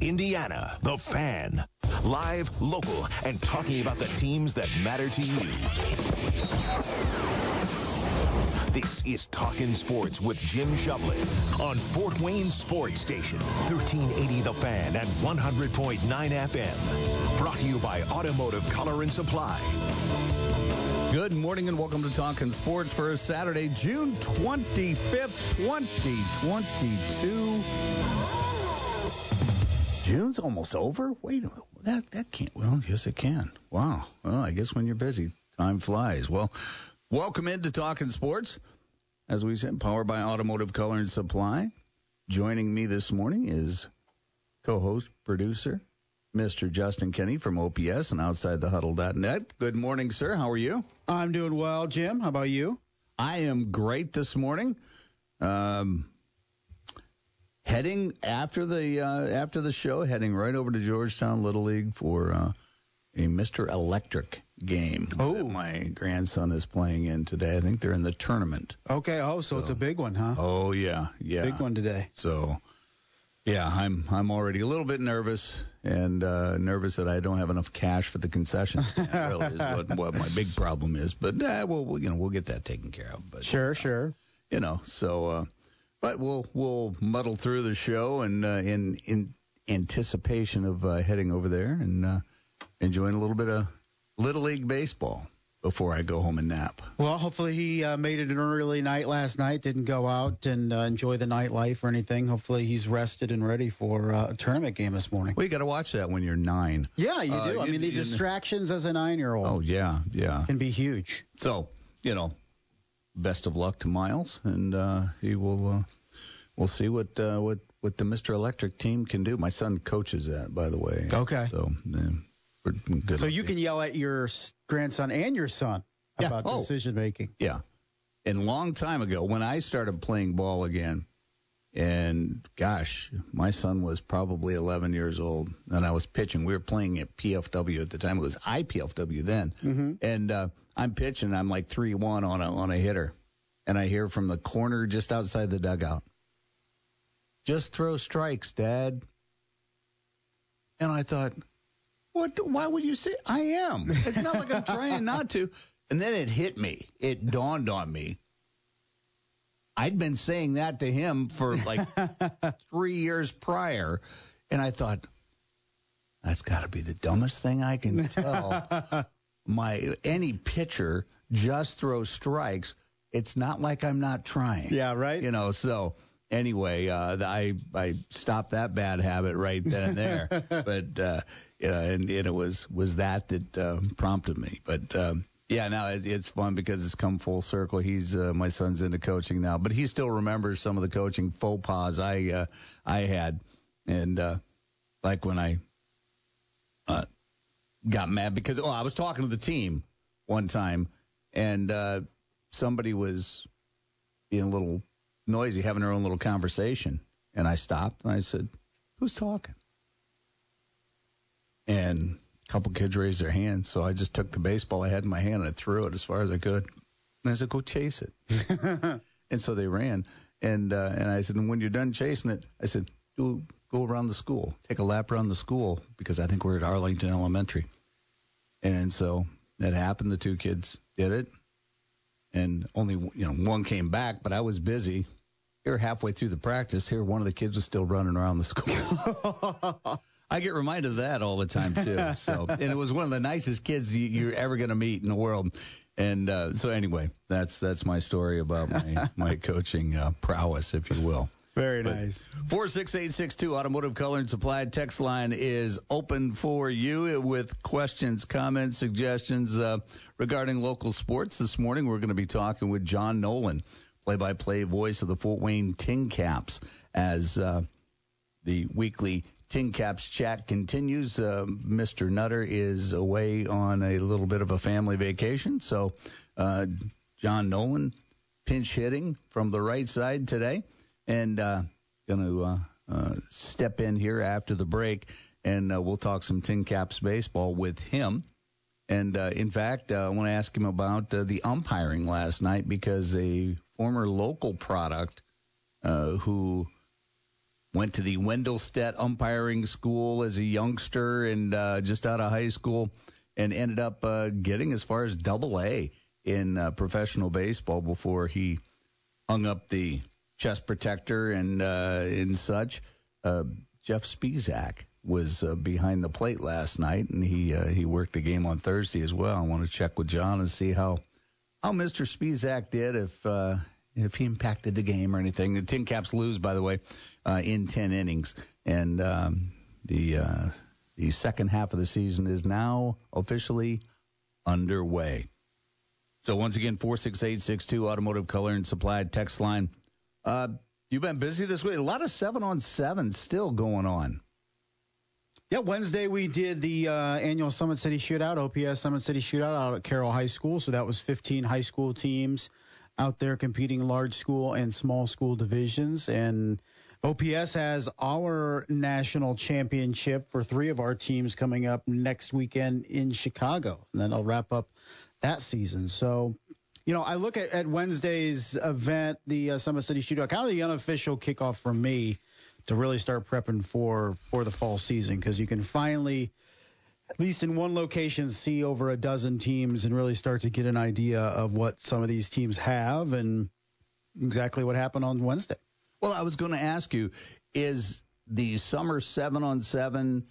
Indiana, The Fan. Live, local, and talking about the teams that matter to you. This is Talking Sports with Jim Shovlin on Fort Wayne Sports Station, 1380 The Fan and 100.9 FM. Brought to you by Automotive Color and Supply. Good morning and welcome to Talking Sports for Saturday, June 25th, 2022. June's almost over. Wait a minute. That that can't. Well, yes, it can. Wow. Well, I guess when you're busy, time flies. Well, welcome into Talking Sports. As we said, powered by Automotive Color and Supply. Joining me this morning is co-host, producer, Mr. Justin Kenny from OPS and OutsideTheHuddle.net. Good morning, sir. How are you? I'm doing well, Jim. How about you? I am great this morning. Um, heading after the uh, after the show, heading right over to Georgetown Little League for uh, a Mr. Electric game Oh. that my grandson is playing in today. I think they're in the tournament. Okay. Oh, so, it's a big one, huh? Oh yeah, yeah. Big one today. So, yeah, I'm I'm already a little bit nervous and uh, nervous that I don't have enough cash for the concession stand. really is what, what my big problem is. But uh, we'll, we'll you know we'll get that taken care of. But Sure, sure. you know, so uh, but we'll we'll muddle through the show and uh, in in anticipation of uh, heading over there and uh, enjoying a little bit of little league baseball before I go home and nap. Well, hopefully he uh, made it an early night last night. Didn't go out and uh, enjoy the nightlife or anything. Hopefully he's rested and ready for uh, a tournament game this morning. Well, you got to watch that when you're nine. Yeah, you Uh, do. I you- mean, the distractions as a nine-year-old Oh yeah, yeah. can be huge. So, you know, best of luck to Miles, and uh, he will. Uh, we'll see what uh, what what the Mr. Electric team can do. My son coaches that, by the way. Okay. So, uh, we're good. So you can yell at your grandson and your son Yeah. about Oh. decision making. Yeah. And long time ago, when I started playing ball again, and gosh, my son was probably 11 years old, and I was pitching. We were playing at PFW at the time. It was IPFW then, Mm-hmm. and uh, I'm pitching. I'm like three one on a on a hitter, and I hear from the corner just outside the dugout, "Just throw strikes, Dad." And I thought, what? Why would you say I am? It's not like I'm trying not to. And then it hit me. It dawned on me. I'd been saying that to him for like three years prior, and I thought, that's got to be the dumbest thing I can tell my any pitcher. Just throw strikes. It's not like I'm not trying. Yeah, right. You know. So anyway, uh, I I stopped that bad habit right then and there. but uh, you know, and, and it was was that that um, prompted me. But um, yeah, now it, it's fun because it's come full circle. He's uh, my son's into coaching now, but he still remembers some of the coaching faux pas I uh, I had, and uh, like when I uh, got mad because oh I was talking to the team one time, and uh, somebody was being a little noisy, having their own little conversation, and I stopped and I said, "Who's talking?" And a couple kids raised their hands, so I just took the baseball I had in my hand and I threw it as far as I could. And I said, "Go chase it." and so they ran, and uh, and I said, "And when you're done chasing it, I said, do go around the school, take a lap around the school because I think we're at Arlington Elementary." And so that happened. The two kids did it, and only you know one came back, but I was busy. Here halfway through the practice, here one of the kids was still running around the school. I get reminded of that all the time too. So, and it was one of the nicest kids you, you're ever going to meet in the world. And uh, so, anyway, that's that's my story about my my coaching uh, prowess, if you will. Very But- nice. 46862 Automotive Color and Supply text line is open for you with questions, comments, suggestions uh, regarding local sports. This morning we're going to be talking with John Nolan, play-by-play voice of the Fort Wayne Tin Caps, as uh, the weekly Tin Caps chat continues. Uh, Mr. Nutter is away on a little bit of a family vacation, so uh, John Nolan pinch hitting from the right side today, and uh, going to uh, uh, step in here after the break, and uh, we'll talk some Tin Caps baseball with him. And in fact, I want to ask him about the umpiring last night because a former local product who went to the Wendelstedt umpiring school as a youngster and uh, just out of high school, and ended up uh, getting as far as Double A in uh, professional baseball before he hung up the chest protector and uh, and such. Uh, Jeff Spisak was uh, behind the plate last night, and he uh, he worked the game on Thursday as well. I want to check with John and see how how Mr. Spisak did if uh, if he impacted the game or anything. The Tin Caps lose, by the way, uh, in ten innings, and um, the uh, the second half of the season is now officially underway. So once again, four six eight six two automotive color and Supply text line. Uh, you've been busy this week. A lot of seven on seven still going on. Yeah, Wednesday we did the uh, annual Summit City Shootout, OPS Summit City Shootout out at Carroll High School. So that was 15 high school teams out there competing large school and small school divisions. And OPS has our national championship for three of our teams coming up next weekend in Chicago. And then I'll wrap up that season. So, you know, I look at, at Wednesday's event, the uh, Summit City Shootout, kind of the unofficial kickoff for me to really start prepping for for the fall season because you can finally at least in one location see over a dozen teams and really start to get an idea of what some of these teams have and exactly what happened on Wednesday. Well, I was going to ask you is the summer 7 on 7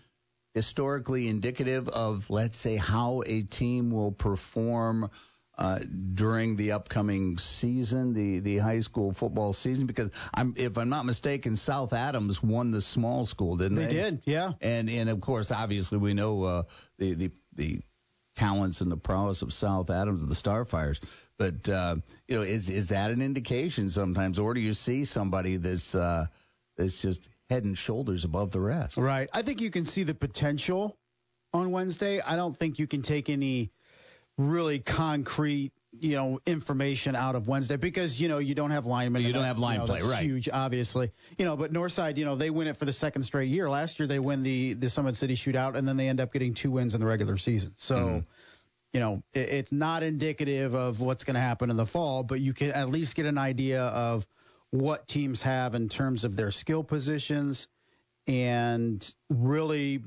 historically indicative of let's say how a team will perform uh, during the upcoming season, the, the high school football season? Because I'm, if I'm not mistaken, South Adams won the small school, didn't they? They did, yeah. And and of course, obviously, we know uh, the the the talents and the prowess of South Adams and the Starfires. But uh, you know, is is that an indication sometimes, or do you see somebody that's uh, that's just head and shoulders above the rest? Right. I think you can see the potential on Wednesday. I don't think you can take any really concrete you know information out of Wednesday because you know you don't have linemen. You don't have line you play, right? Huge, obviously. You know, but Northside, you know, they win it for the second straight year. Last year they win the the Summit City Shootout, and then they end up getting two wins in the regular season. So. Mm-hmm. You know, it, it's not indicative of what's going to happen in the fall, but you can at least get an idea of what teams have in terms of their skill positions and really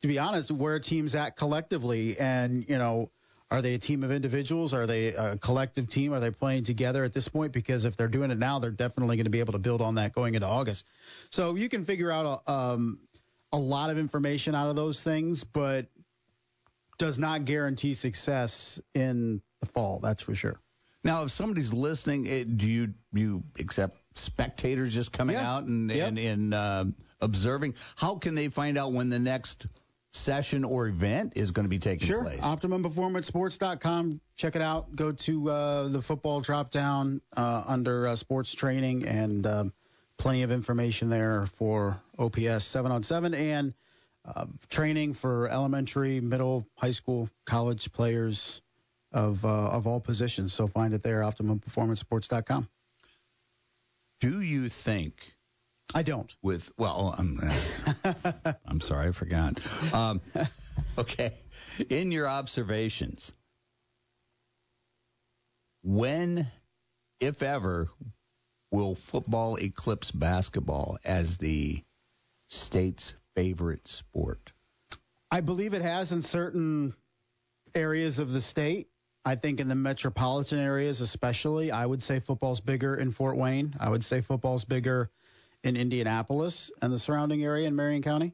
to be honest, where team's at collectively, and you know, are they a team of individuals? Are they a collective team? Are they playing together at this point? Because if they're doing it now, they're definitely going to be able to build on that going into August. So you can figure out a, um, a lot of information out of those things, but does not guarantee success in the fall. That's for sure. Now, if somebody's listening, it, do you you accept spectators just coming Yeah. out and Yep. and, and uh, observing? How can they find out when the next session or event is going to be taking Sure. place? Sure. OptimumPerformanceSports.com. Check it out. Go to uh, the football drop down uh, under uh, sports training and um, plenty of information there for OPS 7 on 7 and uh, training for elementary, middle, high school, college players of uh, of all positions. So find it there, OptimumPerformanceSports.com. do you think I don't. with well, I'm, I'm sorry, I forgot. Um, okay, in your observations, when, if ever, will football eclipse basketball as the state's favorite sport? I believe it has in certain areas of the state. I think in the metropolitan areas, especially, I would say football's bigger in Fort Wayne. I would say football's bigger in Indianapolis and the surrounding area in Marion County.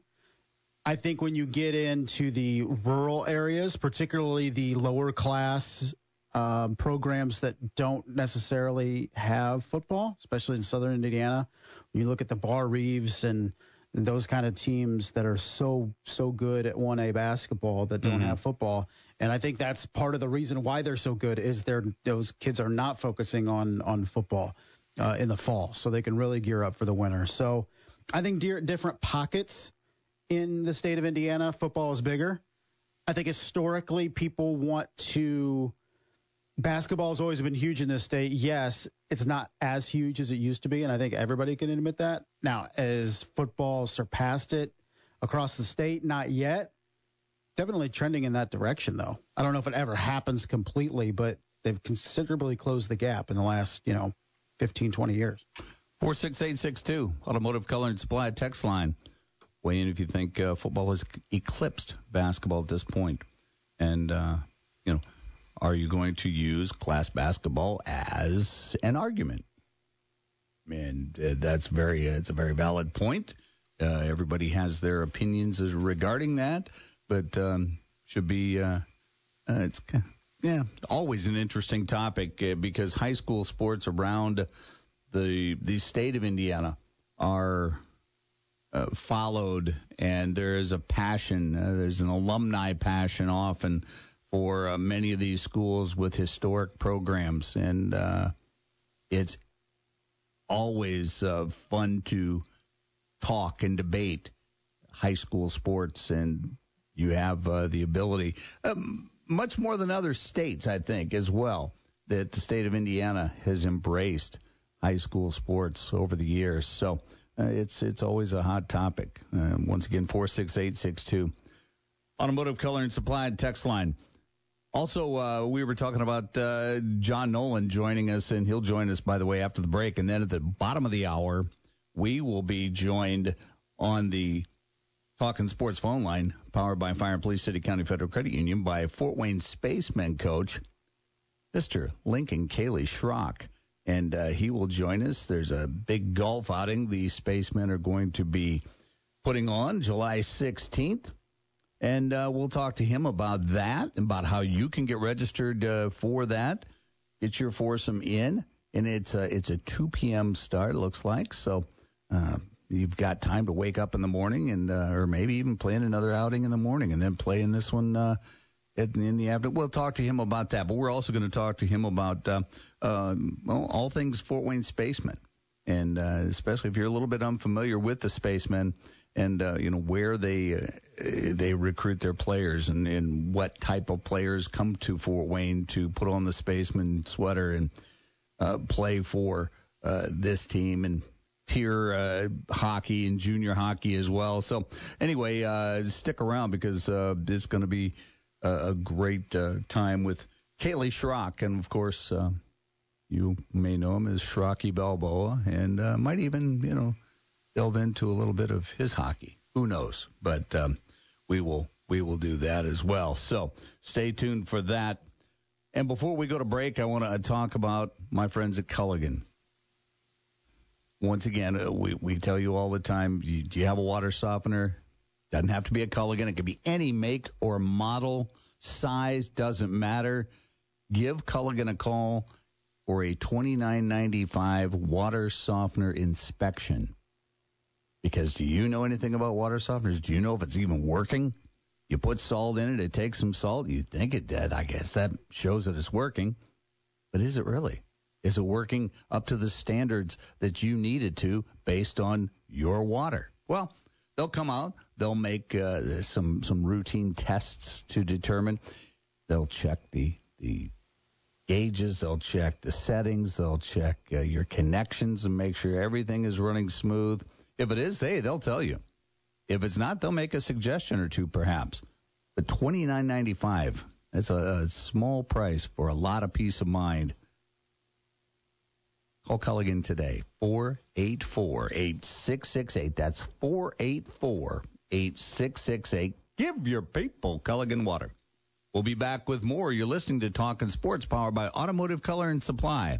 I think when you get into the rural areas, particularly the lower class um, programs that don't necessarily have football, especially in southern Indiana, when you look at the Barr-Reeves and and those kind of teams that are so so good at 1A basketball that don't have football. And I think that's part of the reason why they're so good is they're those kids are not focusing on on football uh, in the fall, so they can really gear up for the winter. So I think dear, different pockets in the state of Indiana, football is bigger. I think historically people want to. Basketball has always been huge in this state. Yes, it's not as huge as it used to be, and I think everybody can admit that. Now, as football surpassed it across the state, not yet. Definitely trending in that direction, though. I don't know if it ever happens completely, but they've considerably closed the gap in the last, you know, 15, 20 years. 46862, Automotive Color and Supply text line. Weigh in if you think uh, football has eclipsed basketball at this point. And, uh, you know, are you going to use class basketball as an argument? And uh, that's very, uh, it's a very valid point. Uh, everybody has their opinions regarding that, but um, should be, uh, it's, yeah, always an interesting topic because high school sports around the the state of Indiana are uh, followed, and there is a passion. Uh, there's an alumni passion often for uh, many of these schools with historic programs, and uh, it's always uh, fun to talk and debate high school sports, and you have uh, the ability, um, much more than other states, I think, as well, that the state of Indiana has embraced high school sports over the years. So uh, it's it's always a hot topic. Uh, once again, four six eight six two. Automotive Color and Supply text line. Also, uh, we were talking about uh, John Nolan joining us, and he'll join us, by the way, after the break. And then at the bottom of the hour, we will be joined on the Talking Sports phone line, powered by Fire and Police City County Federal Credit Union, by Fort Wayne Spacemen coach, Mr. Lincoln Kaleigh Schrock and uh, he will join us. There's a big golf outing the spacemen are going to be putting on July 16th. And uh, we'll talk to him about that, about how you can get registered uh, for that. Get your foursome in, and it's a, it's a 2 p.m. start. Looks like so. Uh, you've got time to wake up in the morning, and uh, or maybe even plan another outing in the morning, and then play in this one uh, in the afternoon. We'll talk to him about that, but we're also going to talk to him about uh, uh, well, all things Fort Wayne Spacemen, and uh, especially if you're a little bit unfamiliar with the Spacemen and uh, you know where they uh, they recruit their players and, and what type of players come to Fort Wayne to put on the Spaceman sweater and uh, play for uh, this team and tier uh, hockey and junior hockey as well. So anyway, uh, stick around because it's going to be a, a great time with Kaleigh Schrock, and of course, you may know him as Schrocky Balboa, and might even you know delve into a little bit of his hockey. Who knows? But um, we will we will do that as well. So stay tuned for that. And before we go to break, I want to talk about my friends at Culligan. Once again, uh, we, we tell you all the time, you, do you have a water softener? Doesn't have to be a Culligan. It could be any make or model, size, doesn't matter. Give Culligan a call for a $29.95 water softener inspection. Because do you know anything about water softeners? Do you know if it's even working? You put salt in it, it takes some salt. You think it did. I guess that shows that it's working. But is it really? Is it working up to the standards that you needed to based on your water? Well, they'll come out. They'll make uh, some some routine tests to determine. They'll check the the gauges. They'll check the settings. They'll check uh, your connections and make sure everything is running smooth. If it is, hey, they'll tell you. If it's not, they'll make a suggestion or two, perhaps. But twenty nine ninety five. That's a, a small price for a lot of peace of mind. Call Culligan today, 484 8668. That's 484 8668. Give your people Culligan Water. We'll be back with more. You're listening to Talking Sports, powered by Automotive Color and Supply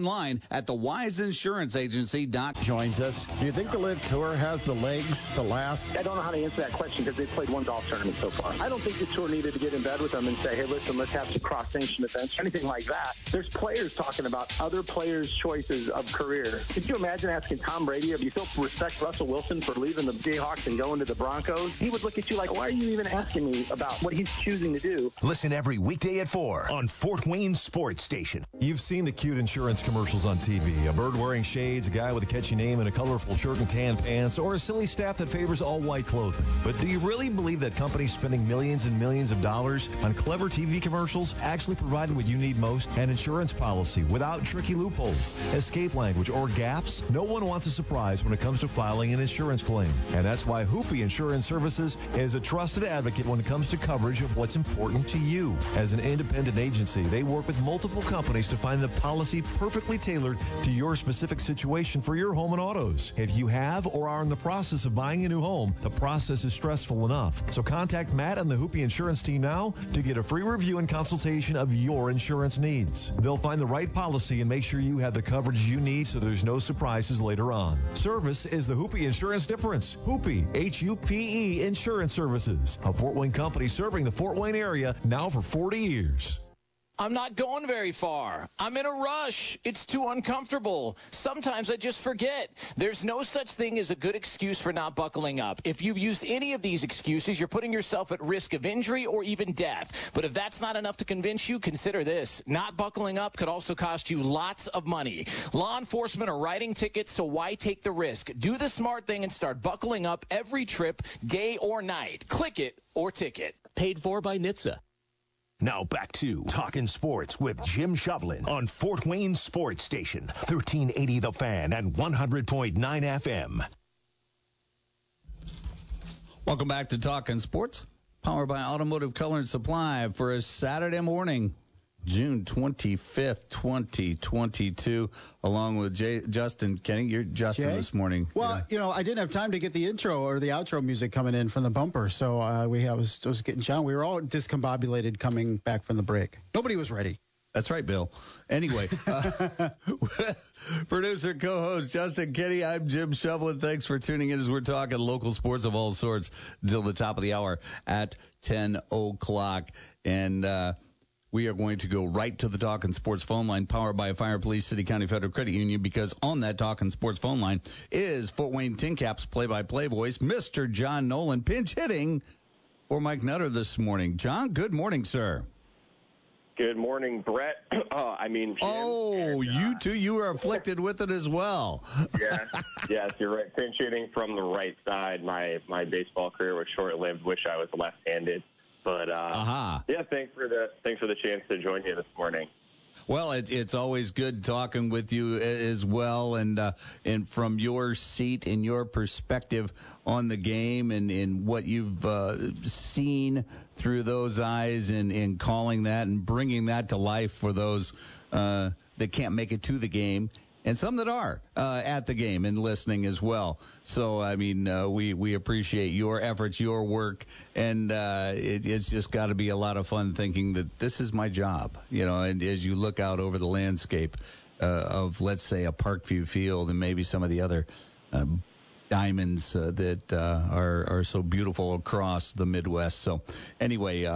online at the Wise Insurance Agency. Doc joins us. Do you think the LIV Tour has the legs to last? I don't know how to answer that question because they've played one golf tournament so far. I don't think the tour needed to get in bed with them and say, hey, listen, let's have some cross-sanction events, or anything like that. There's players talking about other players' choices of career. Could you imagine asking Tom Brady, do you still respect Russell Wilson for leaving the Jayhawks and going to the Broncos? He would look at you like, why are you even asking me about what he's choosing to do? Listen every weekday at 4 on Fort Wayne Sports Station. You've seen the cute insurance commercials on TV. A bird wearing shades, a guy with a catchy name and a colorful shirt and tan pants, or a silly staff that favors all white clothing. But do you really believe that companies spending millions and millions of dollars on clever TV commercials actually provide what you need most? An insurance policy without tricky loopholes, escape language, or gaps? No one wants a surprise when it comes to filing an insurance claim. And that's why Hupe Insurance Services is a trusted advocate when it comes to coverage of what's important to you. As an independent agency, they work with multiple companies to find the policy perfectly tailored to your specific situation for your home and autos. If you have or are in the process of buying a new home, the process is stressful enough. So contact Matt and the Hupe Insurance team now to get a free review and consultation of your insurance needs. They'll find the right policy and make sure you have the coverage you need so there's no surprises later on. Service is the Hupe Insurance difference. Hupe, H-U-P-E Insurance Services, a Fort Wayne company serving the Fort Wayne area now for 40 years. I'm not going very far. I'm in a rush. It's too uncomfortable. Sometimes I just forget. There's no such thing as a good excuse for not buckling up. If you've used any of these excuses, you're putting yourself at risk of injury or even death. But if that's not enough to convince you, consider this. Not buckling up could also cost you lots of money. Law enforcement are writing tickets, so why take the risk? Do the smart thing and start buckling up every trip, day or night. Click it or ticket. Paid for by NHTSA. Now back to Talking Sports with Jim Shovlin on Fort Wayne Sports Station, 1380 The Fan and 100.9 FM. Welcome back to Talking Sports, powered by Automotive Color and Supply for a Saturday morning. June 25th, 2022, along with Jay, Justin Kenny. You're Justin Jay? this morning. Well, Yeah. you know, I didn't have time to get the intro or the outro music coming in from the bumper, so uh, we I was, I was getting John. We were all discombobulated coming back from the break. Nobody was ready. That's right, Bill. Anyway, uh, producer, co-host Justin Kenny. I'm Jim Shovlin. Thanks for tuning in as we're talking local sports of all sorts until the top of the hour at 10 o'clock. And uh, we are going to go right to the Talking Sports phone line, powered by Fire Police City County Federal Credit Union, because on that Talking Sports phone line is Fort Wayne Tin Caps play-by-play voice, Mr. John Nolan, pinch hitting for Mike Nutter this morning. John, good morning, sir. Good morning, Brett. Uh, I mean, Jim. Oh, And, uh, you too. You were afflicted with it as well. yes, yes, you're right. Pinch hitting from the right side. My my baseball career was short lived. Wish I was left-handed. But uh, Aha. yeah, thanks for the thanks for the chance to join you this morning. Well, it, it's always good talking with you as well, and uh, and from your seat and your perspective on the game and, and what you've uh, seen through those eyes and, and calling that and bringing that to life for those uh, that can't make it to the game. And some that are uh, at the game and listening as well. So, I mean, uh, we we appreciate your efforts, your work, and uh, it, it's just got to be a lot of fun thinking that this is my job, you know. And as you look out over the landscape uh, of, let's say, a Parkview Field and maybe some of the other uh, diamonds uh, that are are so beautiful across the Midwest. So, anyway,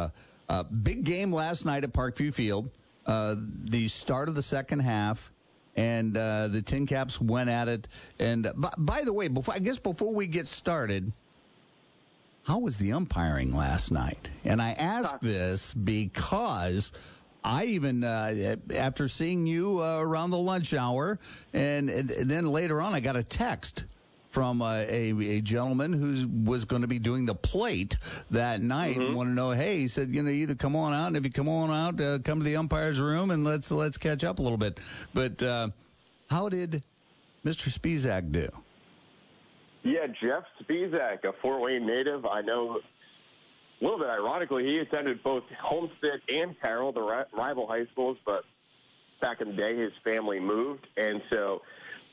big game last night at Parkview Field. The start of the second half and uh, the Tin Caps went at it. And uh, by, by the way, before I guess before we get started, how was the umpiring last night? And I ask this because. I even uh, after seeing you uh, around the lunch hour, and, and then later on, I got a text from uh, a, a gentleman who was going to be doing the plate that night. and Want to know? Hey, he said, you know, either come on out, and if you come on out, uh, come to the umpire's room, and let's let's catch up a little bit. But uh, how did Mr. Spisak do? Yeah, Jeff Spisak, a Fort Wayne native. I know a little bit ironically, he attended both Homestead and Carroll, the ri- rival high schools, but back in the day, his family moved. And so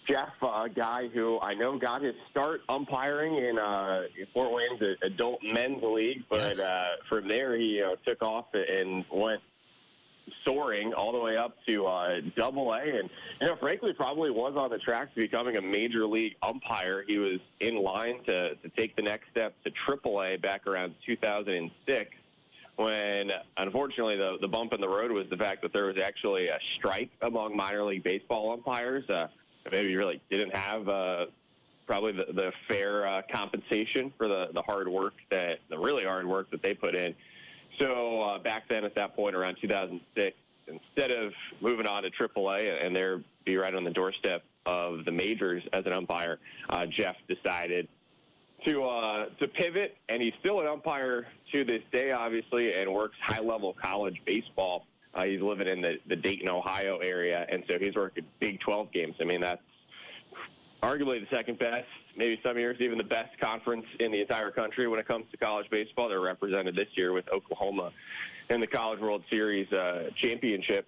Jeff, a guy who I know got his start umpiring in, uh, Fort Wayne's adult men's league, but Yes. uh, from there he you know, took off and went soaring all the way up to uh, Double A, and you know, frankly, probably was on the track to becoming a major league umpire. He was in line to to take the next step to Triple A back around 2006 when unfortunately the the bump in the road was the fact that there was actually a strike among minor league baseball umpires. Uh, maybe really didn't have uh, probably the, the fair uh, compensation for the the hard work that the really hard work that they put in. So uh, back then, at that point, around 2006, instead of moving on to AAA and there be right on the doorstep of the majors as an umpire, uh, Jeff decided to uh, to pivot, and he's still an umpire to this day, obviously, and works high level college baseball. Uh, he's living in the, the Dayton, Ohio area, and so he's working Big 12 games. I mean, that's arguably the second best, maybe some years even the best conference in the entire country when it comes to college baseball. They're represented this year with Oklahoma in the College World Series uh, championship.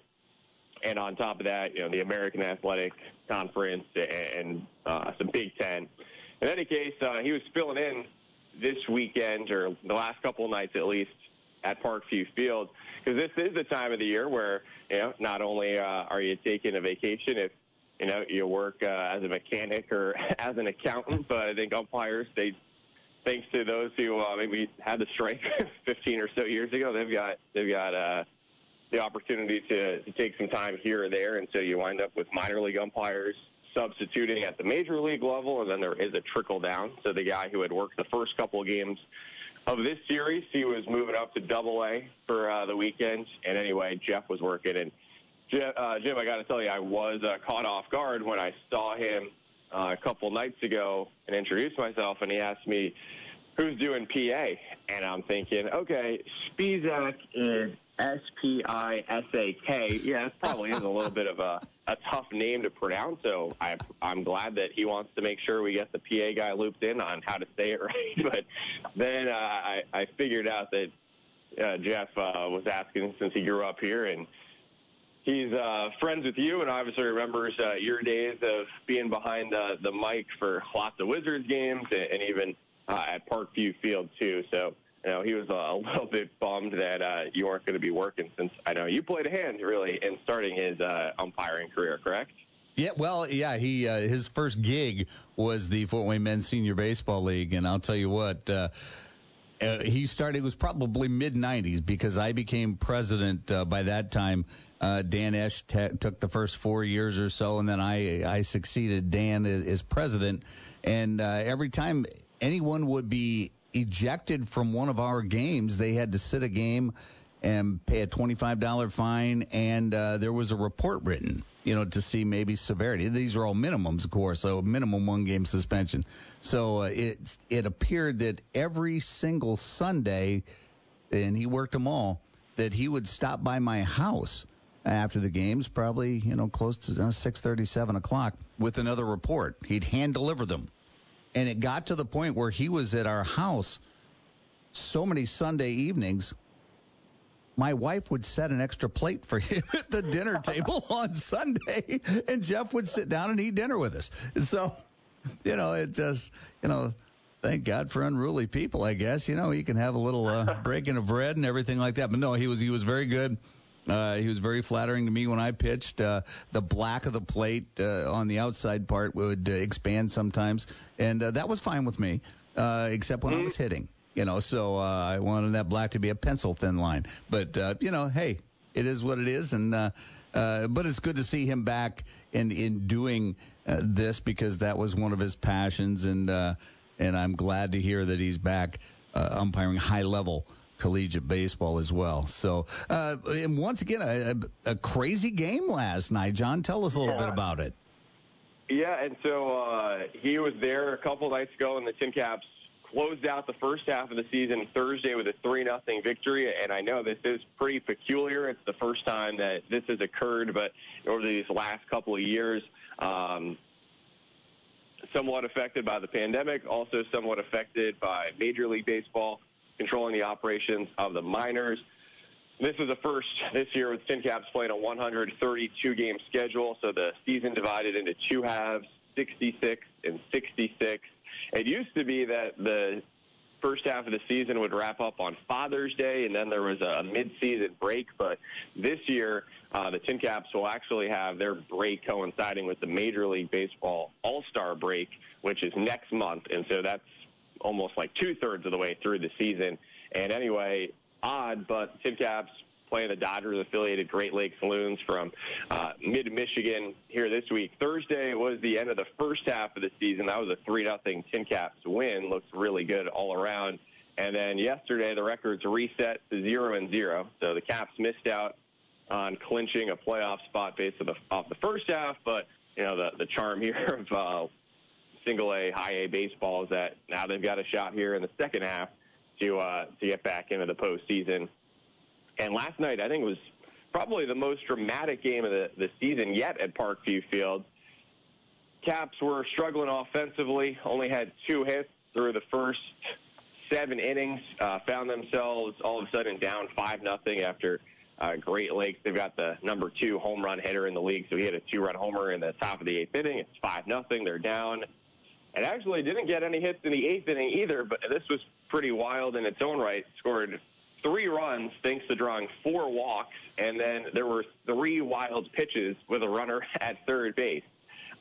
And on top of that, you know, the American Athletic Conference and uh, some Big Ten. In any case, uh, he was filling in this weekend or the last couple of nights at least at Parkview Field because this is the time of the year where you know not only uh, are you taking a vacation if you know you work uh, as a mechanic or as an accountant, but I think umpires they thanks to those who uh, maybe had the strike 15 or so years ago, they've got they've got uh, the opportunity to, to take some time here or there, and so you wind up with minor league umpires substituting at the major league level, and then there is a trickle down. So the guy who had worked the first couple of games of this series, he was moving up to Double A for uh, the weekend. And anyway, Jeff was working, and Jim, uh, Jim I got to tell you, I was uh, caught off guard when I saw him uh, a couple nights ago and introduced myself, and he asked me who's doing PA, and I'm thinking, okay, Spisak is S P I S A K. Yeah, it probably is a little bit of a, a tough name to pronounce. So I, I'm glad that he wants to make sure we get the PA guy looped in on how to say it right. But then uh, I, I figured out that uh, Jeff uh, was asking since he grew up here and he's uh, friends with you and obviously remembers uh, your days of being behind the, the mic for lots of Wizards games and, and even uh, at Parkview Field too. So you know, he was a little bit bummed that uh, you weren't going to be working since I know you played a hand really in starting his uh, umpiring career, correct? Yeah, well, yeah, he uh, his first gig was the Fort Wayne Men's Senior Baseball League, and I'll tell you what. Uh, uh, he started. It was probably mid '90s because I became president uh, by that time. Uh, Dan Esch t- took the first four years or so, and then I I succeeded Dan as, as president. And uh, every time anyone would be ejected from one of our games. They had to sit a game and pay a $25 fine, and uh, there was a report written, you know, to see maybe severity. These are all minimums, of course, so minimum one game suspension. So uh, it it appeared that every single Sunday, and he worked them all, that he would stop by my house after the games, probably you know close to uh, 6:30, 7 o'clock, with another report. He'd hand deliver them and it got to the point where he was at our house so many Sunday evenings. My wife would set an extra plate for him at the dinner table on Sunday, and Jeff would sit down and eat dinner with us. So, you know, it just, you know, thank God for unruly people, I guess. You know, he can have a little uh, breaking of bread and everything like that. But no, he was he was very good. Uh, he was very flattering to me when I pitched. Uh, the black of the plate uh, on the outside part would uh, expand sometimes, and uh, that was fine with me, uh, except when I was hitting. You know, so uh, I wanted that black to be a pencil thin line. But uh, you know, hey, it is what it is, and uh, uh, but it's good to see him back in in doing uh, this because that was one of his passions, and uh, and I'm glad to hear that he's back uh, umpiring high level collegiate baseball as well. So, uh, and once again, a, a, crazy game last night. John, tell us a little yeah. bit about it. Yeah, and so uh, he was there a couple nights ago, and the Tin Caps closed out the first half of the season Thursday with a three nothing victory. And I know this is pretty peculiar. It's the first time that this has occurred, but over these last couple of years. Um, somewhat affected by the pandemic, also somewhat affected by Major League Baseball controlling the operations of the minors. This is the first this year with Tin Caps playing a 132 game schedule, so the season divided into two halves, 66 and 66. It used to be that the first half of the season would wrap up on Father's Day, and then there was a mid-season break. But this year, uh, the Tin Caps will actually have their break coinciding with the Major League Baseball All-Star break, which is next month, and so that's almost like two-thirds of the way through the season. And anyway, odd, but Tin Caps playing the Dodgers affiliated Great Lakes Loons from uh, mid Michigan here this week. Thursday was the end of the first half of the season. That was a 3 0 Tin Caps win. Looks really good all around. And then yesterday, the records reset to 0 and 0. So the Caps missed out on clinching a playoff spot based off the, off the first half, but you know the the charm here of uh, single A, high A baseball is that now they've got a shot here in the second half to uh, to get back into the postseason. And last night, I think was probably the most dramatic game of the, the season yet at Parkview Field. Caps were struggling offensively, only had two hits through the first seven innings, uh, found themselves all of a sudden down 5 nothing after uh, Great Lakes. They've got the number two home run hitter in the league, so he had a two run homer in the top of the eighth inning. It's 5 nothing. They're down. And actually didn't get any hits in the eighth inning either, but this was pretty wild in its own right. Scored three runs thanks to drawing four walks, and then there were three wild pitches with a runner at third base.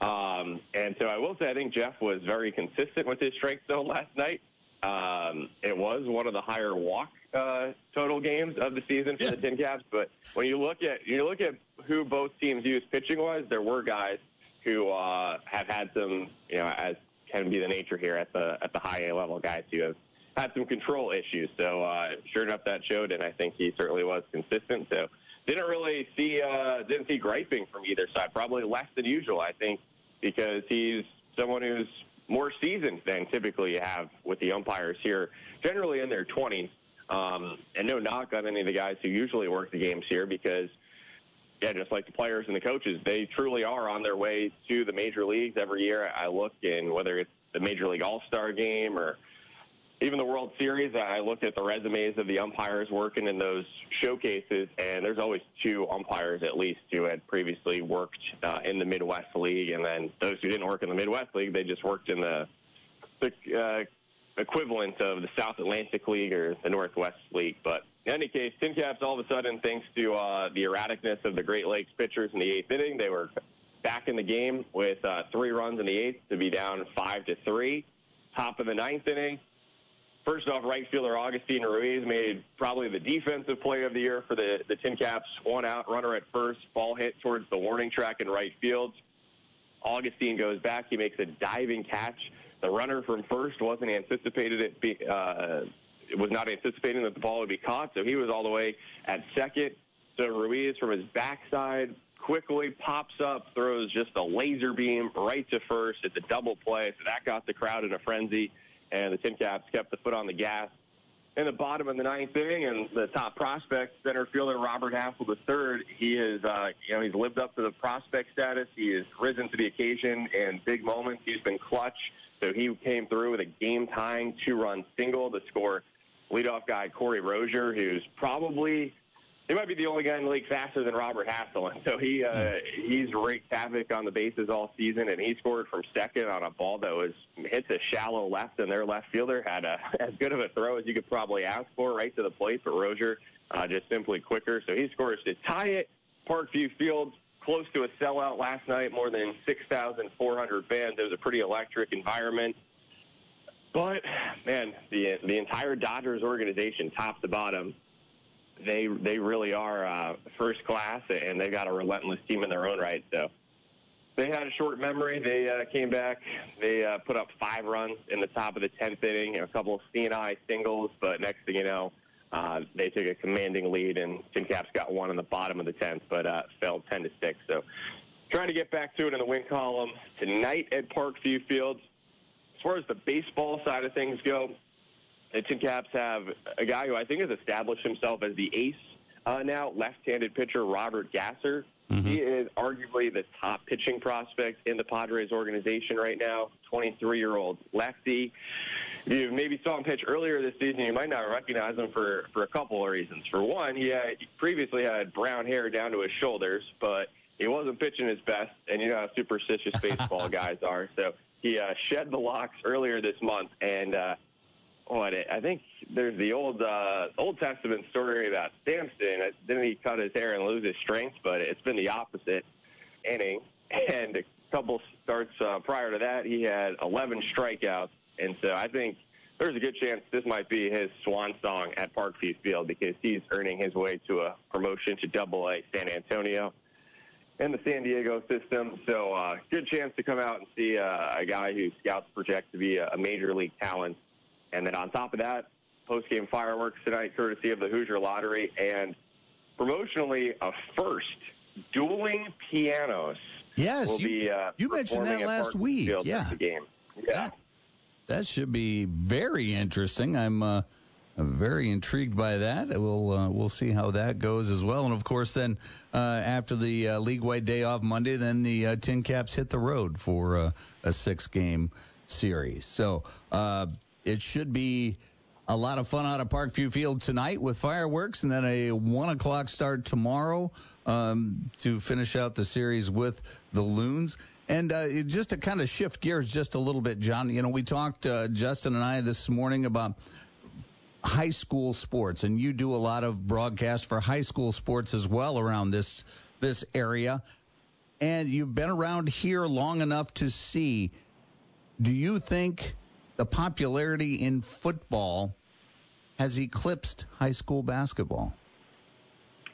Um, and so I will say I think Jeff was very consistent with his strike zone last night. Um, it was one of the higher walk uh, total games of the season for yeah. the Tin Caps. But when you look at you look at who both teams used pitching wise, there were guys who uh, have had some, you know, as can be the nature here at the at the high A level, guys who have had some control issues. So uh, sure enough, that showed, and I think he certainly was consistent. So didn't really see uh, didn't see griping from either side. Probably less than usual, I think, because he's someone who's more seasoned than typically you have with the umpires here, generally in their 20s. Um, and no knock on any of the guys who usually work the games here because, yeah, just like the players and the coaches, they truly are on their way to the major leagues every year. I look in whether it's the Major League All Star game or even the World Series, I looked at the resumes of the umpires working in those showcases, and there's always two umpires at least who had previously worked uh, in the Midwest League, and then those who didn't work in the Midwest League, they just worked in the, the uh, equivalent of the South Atlantic League or the Northwest League. But in any case, Tin Caps all of a sudden, thanks to uh, the erraticness of the Great Lakes pitchers in the eighth inning, they were back in the game with uh, three runs in the eighth to be down five to three. Top of the ninth inning, First off, right fielder Agustin Ruiz made probably the defensive play of the year for the, the Tin Caps. One out, runner at first, ball hit towards the warning track in right field. Agustin goes back. He makes a diving catch. The runner from first wasn't anticipated it be, uh, was not anticipating that the ball would be caught, so he was all the way at second. So Ruiz from his backside quickly pops up, throws just a laser beam right to first. It's a double play, so that got the crowd in a frenzy and the Tin Caps kept the foot on the gas in the bottom of the ninth inning, and the top prospect, center fielder Robert Hassel III, he is, uh, you know, he's lived up to the prospect status. He has risen to the occasion in big moments. He's been clutch. So he came through with a game-tying two-run single to score leadoff guy Corey Rosier, who's probably he might be the only guy in the league faster than Robert Hassel. And so he uh, he's wreaked havoc on the bases all season, and he scored from second on a ball that was hits a shallow left, and their left fielder had a, as good of a throw as you could probably ask for right to the plate, but Rosier uh, just simply quicker. So he scores to tie it. Parkview Field close to a sellout last night, more than 6,400 fans. It was a pretty electric environment. But man, the the entire Dodgers organization, top to bottom, they they really are uh, first class, and they've got a relentless team in their own right. So they had a short memory. They uh, came back. They uh, put up five runs in the top of the tenth inning, a couple of seeing-eye singles. But next thing you know, uh, they took a commanding lead, and Tin Caps got one in the bottom of the tenth, but uh, fell ten to six. So trying to get back to it in the win column tonight at Parkview Field. As far as the baseball side of things go, the Tin Caps have a guy who I think has established himself as the ace uh, now, left-handed pitcher Robert Gasser. Mm-hmm. He is arguably the top pitching prospect in the Padres organization right now. 23-year-old lefty. If you maybe saw him pitch earlier this season, you might not recognize him for for a couple of reasons. For one, he had previously had brown hair down to his shoulders, but he wasn't pitching his best, and you know how superstitious baseball guys are. So he uh, shed the locks earlier this month, and uh, what I think there's the old uh, Old Testament story about Samson. Didn't he cut his hair and lose his strength? But it's been the opposite inning. And a couple starts uh, prior to that, he had 11 strikeouts. And so I think there's a good chance this might be his swan song at Parkview Field because he's earning his way to a promotion to Double A San Antonio in the San Diego system. So uh, good chance to come out and see uh, a guy who scouts project to be a, major league talent. And then on top of that, post-game fireworks tonight, courtesy of the Hoosier Lottery, and promotionally a first dueling pianos. Yes, will you, be, uh, you mentioned that last week. Yeah, game. Yeah. That, that should be very interesting. I'm uh, I'm very intrigued by that. We'll uh, we'll see how that goes as well. And of course, then uh, after the uh, league-wide day off Monday, then the uh, Tin Caps hit the road for uh, a six-game series. So uh, it should be a lot of fun out of Parkview Field tonight with fireworks, and then a one o'clock start tomorrow um, to finish out the series with the Loons. And uh, just to kind of shift gears just a little bit, John, you know, we talked, uh, Justin and I, this morning about high school sports, and you do a lot of broadcast for high school sports as well around this this area. And you've been around here long enough to see. Do you think the popularity in football has eclipsed high school basketball?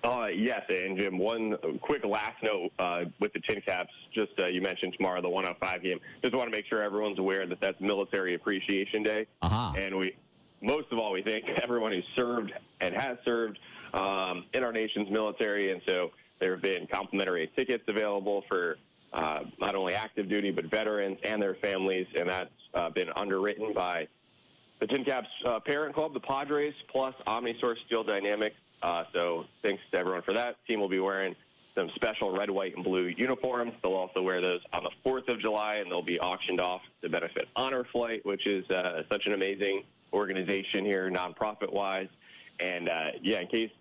Uh, yes, and Jim, one quick last note uh, with the Tin Caps. Just uh, you mentioned tomorrow the 105 game. Just want to make sure everyone's aware that that's Military Appreciation Day, Uh-huh. and we most of all we thank everyone who served and has served um, in our nation's military, and so there have been complimentary tickets available for uh, not only active duty but veterans and their families, and that's uh, been underwritten by the Tin Caps uh, parent club, the Padres, plus Omnisource Steel Dynamics. Uh, so thanks to everyone for that. Team will be wearing some special red, white, and blue uniforms. They'll also wear those on the 4th of July, and they'll be auctioned off to benefit Honor Flight, which is uh, such an amazing organization here, nonprofit-wise. And uh, yeah, in case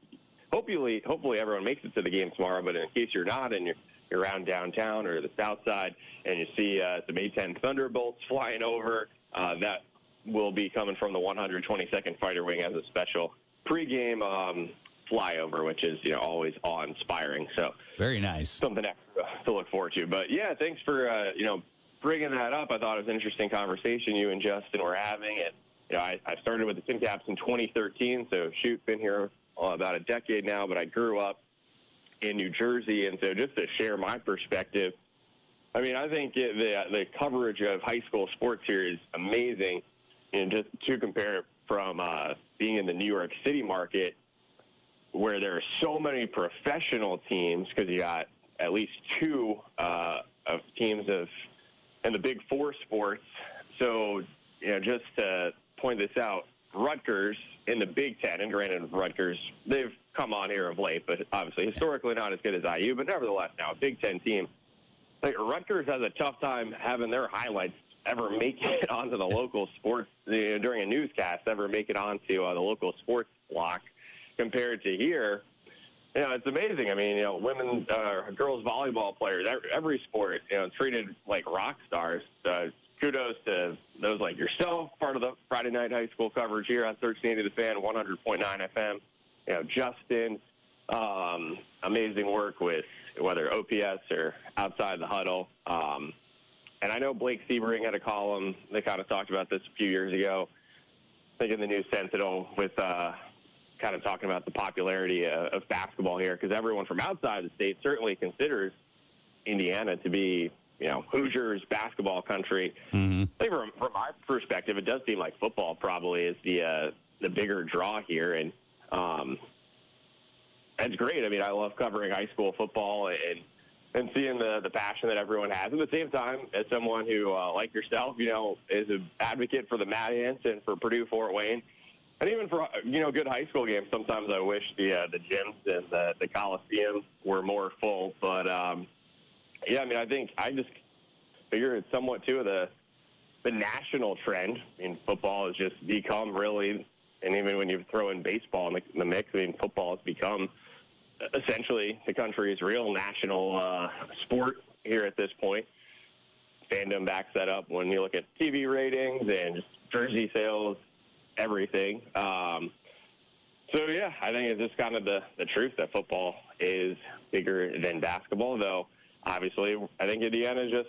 hopefully hopefully everyone makes it to the game tomorrow. But in case you're not and you're, you're around downtown or the south side and you see uh, some A-10 Thunderbolts flying over, uh, that will be coming from the 122nd Fighter Wing as a special pregame um, flyover, which is you know always awe-inspiring. So Very nice. something extra to look forward to. But yeah, thanks for uh, you know bringing that up. I thought it was an interesting conversation you and Justin were having. And you know, I, I started with the Tin Caps in 2013, so shoot, been here about a decade now. But I grew up in New Jersey, and so just to share my perspective. I mean, I think it, the the coverage of high school sports here is amazing, and just to compare it from uh, being in the New York City market, where there are so many professional teams because you got at least two uh, of teams of in the Big Four sports. So you know, just to point this out, Rutgers in the Big Ten, and granted, Rutgers they've come on here of late, but obviously historically not as good as IU, but nevertheless now a Big Ten team. Like Rutgers has a tough time having their highlights ever make it onto the local sports you know, during a newscast, ever make it onto uh, the local sports block compared to here. You know, it's amazing. I mean, you know, women, uh, girls volleyball players, every, every sport, you know, treated like rock stars. Uh, kudos to those like yourself, part of the Friday night high school coverage here on 1380 The Fan, 100.9 FM. You know, Justin, um, amazing work with whether OPS or outside the huddle. Um, and I know Blake Sebring had a column that kind of talked about this a few years ago. I think in the News Sentinel with uh, kind of talking about the popularity of, of basketball here because everyone from outside the state certainly considers Indiana to be, you know, Hoosiers basketball country. Mm-hmm. I think from, from my perspective, it does seem like football probably is the uh, the bigger draw here, and um, that's great. I mean, I love covering high school football and and seeing the the passion that everyone has. At the same time, as someone who, uh, like yourself, you know, is an advocate for the Mad Ants and for Purdue Fort Wayne, and even for you know good high school games. Sometimes I wish the uh, the gyms and the the Coliseum were more full. But um, yeah, I mean, I think I just figure it's somewhat too of the the national trend. I mean, football has just become really, and even when you throw in baseball in the, in the mix, I mean, football has become essentially the country's real national uh, sport here at this point. Fandom backs that up when you look at TV ratings and jersey sales. everything. Um, so yeah, I think it's just kind of the the truth that football is bigger than basketball. Though obviously, I think Indiana is just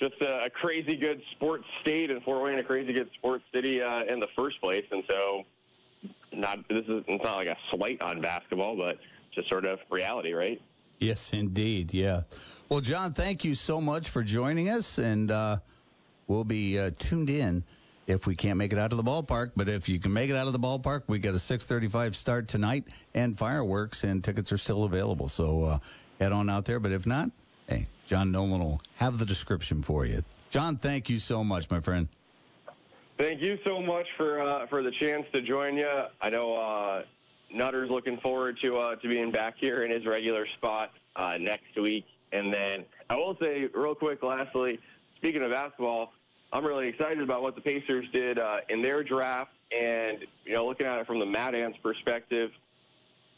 just a, a crazy good sports state, and Fort Wayne a crazy good sports city uh, in the first place. And so, not this is it's not like a slight on basketball, but just sort of reality, right? Yes, indeed. Yeah. Well, John, thank you so much for joining us, and uh, we'll be uh, tuned in if we can't make it out of the ballpark. But if you can make it out of the ballpark, we got a 6:35 start tonight and fireworks, and tickets are still available. So uh, head on out there. But if not, hey, John Nolan will have the description for you. John, thank you so much, my friend. Thank you so much for uh, for the chance to join you. I know uh, Nutter's looking forward to uh, to being back here in his regular spot uh, next week. And then I will say real quick, lastly, speaking of basketball, I'm really excited about what the Pacers did uh, in their draft, and you know, looking at it from the Mad Ants perspective.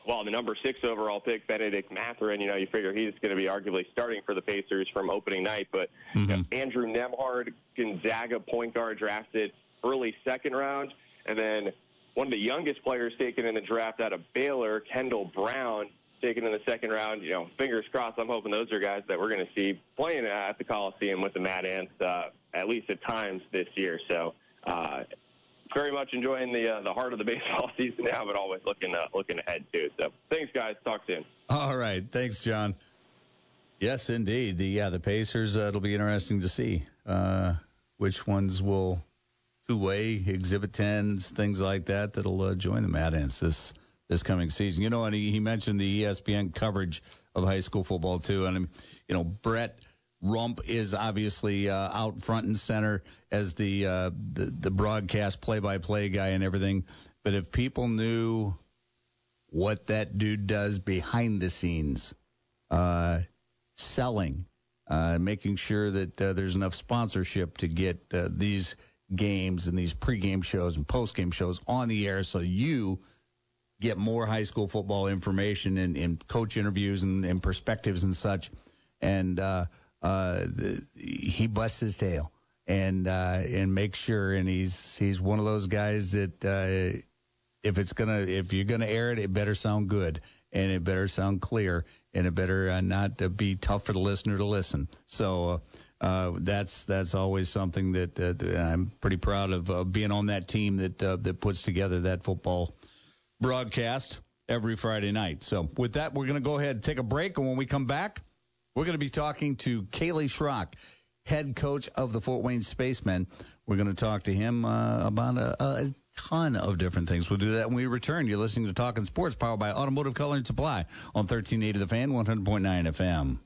Well, the number six overall pick, Bennedict Mathurin, you know, you figure he's going to be arguably starting for the Pacers from opening night. But mm-hmm. you know, Andrew Nembhard, Gonzaga point guard, drafted early second round, and then one of the youngest players taken in the draft out of Baylor, Kendall Brown, taken in the second round. You know, fingers crossed. I'm hoping those are guys that we're going to see playing at the Coliseum with the Mad Ants uh, at least at times this year. So. Uh, very much enjoying the uh, the heart of the baseball season now, but always looking uh, looking ahead too. So thanks, guys. Talk soon. All right, thanks, John. Yes, indeed. The yeah, the Pacers. Uh, it'll be interesting to see uh, which ones will two way exhibit tens, things like that that'll uh, join the Mad Ants this this coming season. You know, and he, he mentioned the ESPN coverage of high school football too, and you know Brett Rump is obviously uh, out front and center as the, uh, the the broadcast play-by-play guy and everything. But if people knew what that dude does behind the scenes, uh, selling, uh, making sure that uh, there's enough sponsorship to get uh, these games and these pregame shows and postgame shows on the air, so you get more high school football information and, and coach interviews and, and perspectives and such. And the, he busts his tail and uh, and makes sure. And he's he's one of those guys that uh, if it's gonna if you're gonna air it, it better sound good and it better sound clear and it better uh, not uh, be tough for the listener to listen. So. Uh, uh, that's that's always something that uh, I'm pretty proud of uh, being on that team that uh, that puts together that football broadcast every Friday night. So with that, we're going to go ahead and take a break, and when we come back, we're going to be talking to Kaleigh Schrock, head coach of the Fort Wayne Spacemen. We're going to talk to him uh, about a, a, ton of different things. We'll do that when we return. You're listening to Talking Sports, powered by Automotive Color and Supply on 1380 The Fan, 100.9 FM.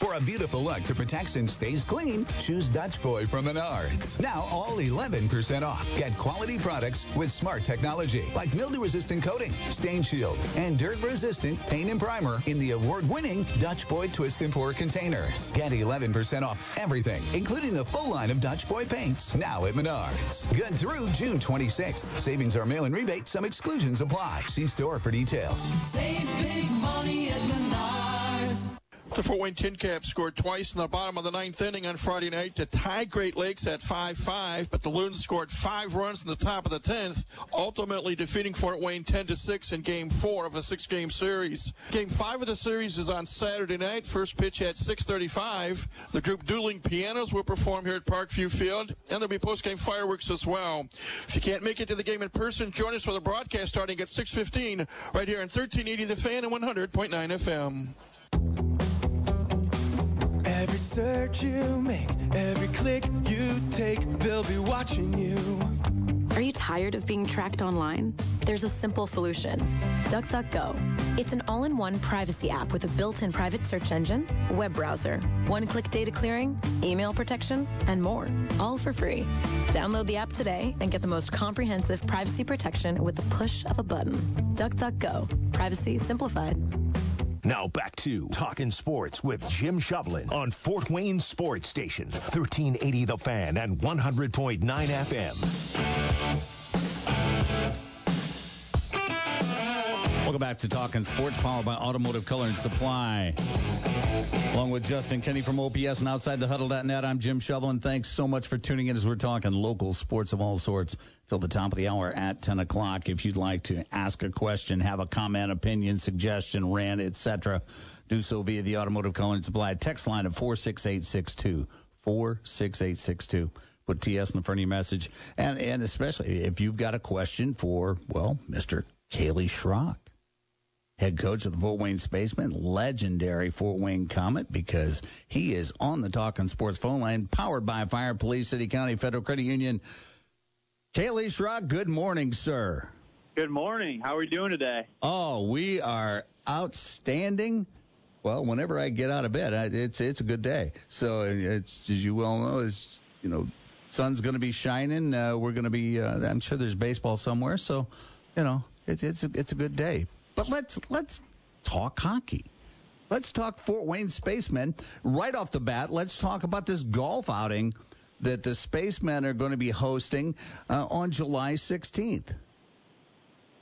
For a beautiful look that protects and stays clean, choose Dutch Boy from Menards. Now all 11% off. Get quality products with smart technology like mildew-resistant coating, stain shield, and dirt-resistant paint and primer in the award-winning Dutch Boy Twist and Pour containers. Get 11% off everything, including the full line of Dutch Boy paints, now at Menards. Good through June 26th. Savings are mail and rebate. Some exclusions apply. See store for details. Save big money at Menards. The Fort Wayne Tin Caps scored twice in the bottom of the ninth inning on Friday night to tie Great Lakes at 5-5, but the Loons scored five runs in the top of the 10th, ultimately defeating Fort Wayne 10-6 in Game 4 of a six-game series. Game 5 of the series is on Saturday night. First pitch at 6:35. The group Dueling Pianos will perform here at Parkview Field, and there'll be post-game fireworks as well. If you can't make it to the game in person, join us for the broadcast starting at 6:15 right here on 1380 The Fan and 100.9 FM. Every search you make, every click you take, they'll be watching you. Are you tired of being tracked online? There's a simple solution DuckDuckGo. It's an all in one privacy app with a built in private search engine, web browser, one click data clearing, email protection, and more, all for free. Download the app today and get the most comprehensive privacy protection with the push of a button. DuckDuckGo. Privacy simplified. Now back to Talking Sports with Jim Shovlin on Fort Wayne Sports Station, 1380 The Fan and 100.9 FM. Welcome back to Talking Sports, powered by Automotive Color and Supply. Along with Justin Kenny from OPS and Outside the Huddle.net, I'm Jim Shovlin. Thanks so much for tuning in as we're talking local sports of all sorts till the top of the hour at 10 o'clock. If you'd like to ask a question, have a comment, opinion, suggestion, rant, etc., do so via the Automotive Color and Supply text line of 46862. 46862. Put TS in the front of your message. And, and especially if you've got a question for, well, Mr. Kaleigh Schrock head coach of the Fort Wayne Spacemen, legendary Fort Wayne Komet, because he is on the Talking Sports phone line, powered by Fire Police City County Federal Credit Union. Kaleigh Schrock, good morning, sir. Good morning. How are we doing today? Oh, we are outstanding. Well, whenever I get out of bed, I, it's it's a good day. So it's as you well know, is you know, sun's going to be shining. Uh, we're going to be. Uh, I'm sure there's baseball somewhere. So, you know, it's it's a, it's a good day. But let's let's talk hockey. Let's talk Fort Wayne Spacemen right off the bat. Let's talk about this golf outing that the Spacemen are going to be hosting uh, on July 16th.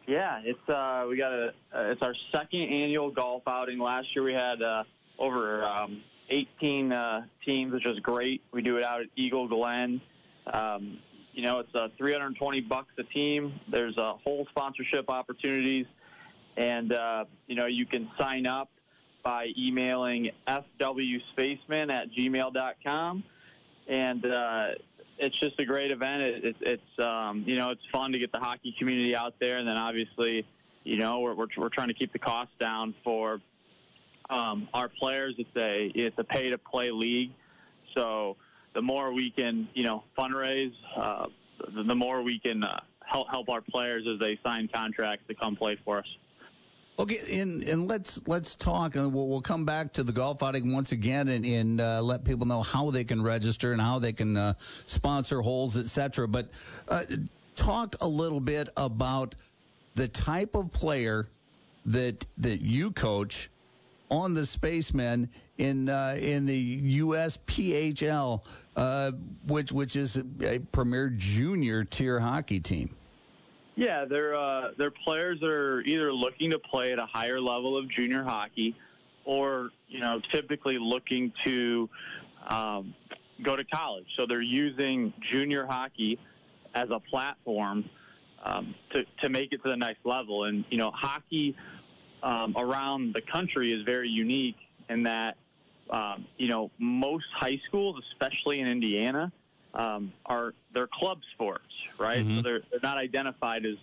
Yeah, it's uh, we got a uh, it's our second annual golf outing. Last year we had uh, over um, 18 uh, teams, which was great. We do it out at Eagle Glen. Um, you know, it's uh, 320 bucks a team. There's a uh, whole sponsorship opportunities and uh, you know you can sign up by emailing fwspaceman at gmail.com, and uh, it's just a great event. It, it, it's um, you know it's fun to get the hockey community out there, and then obviously you know we're we're, we're trying to keep the costs down for um, our players. It's a it's a pay to play league, so the more we can you know fundraise, uh, the, the more we can uh, help help our players as they sign contracts to come play for us. Okay, and and let's let's talk, and we'll, we'll come back to the golf outing once again, and, and uh, let people know how they can register and how they can uh, sponsor holes, etc. But uh, talk a little bit about the type of player that that you coach on the Spacemen in uh, in the USPHL, uh, which which is a premier junior tier hockey team. Yeah, they're uh, they're players are either looking to play at a higher level of junior hockey, or you know, typically looking to um, go to college. So they're using junior hockey as a platform um, to to make it to the next level. And you know, hockey um, around the country is very unique in that um, you know most high schools, especially in Indiana um, are they're club sports, right? Mm-hmm. So they're they're not identified as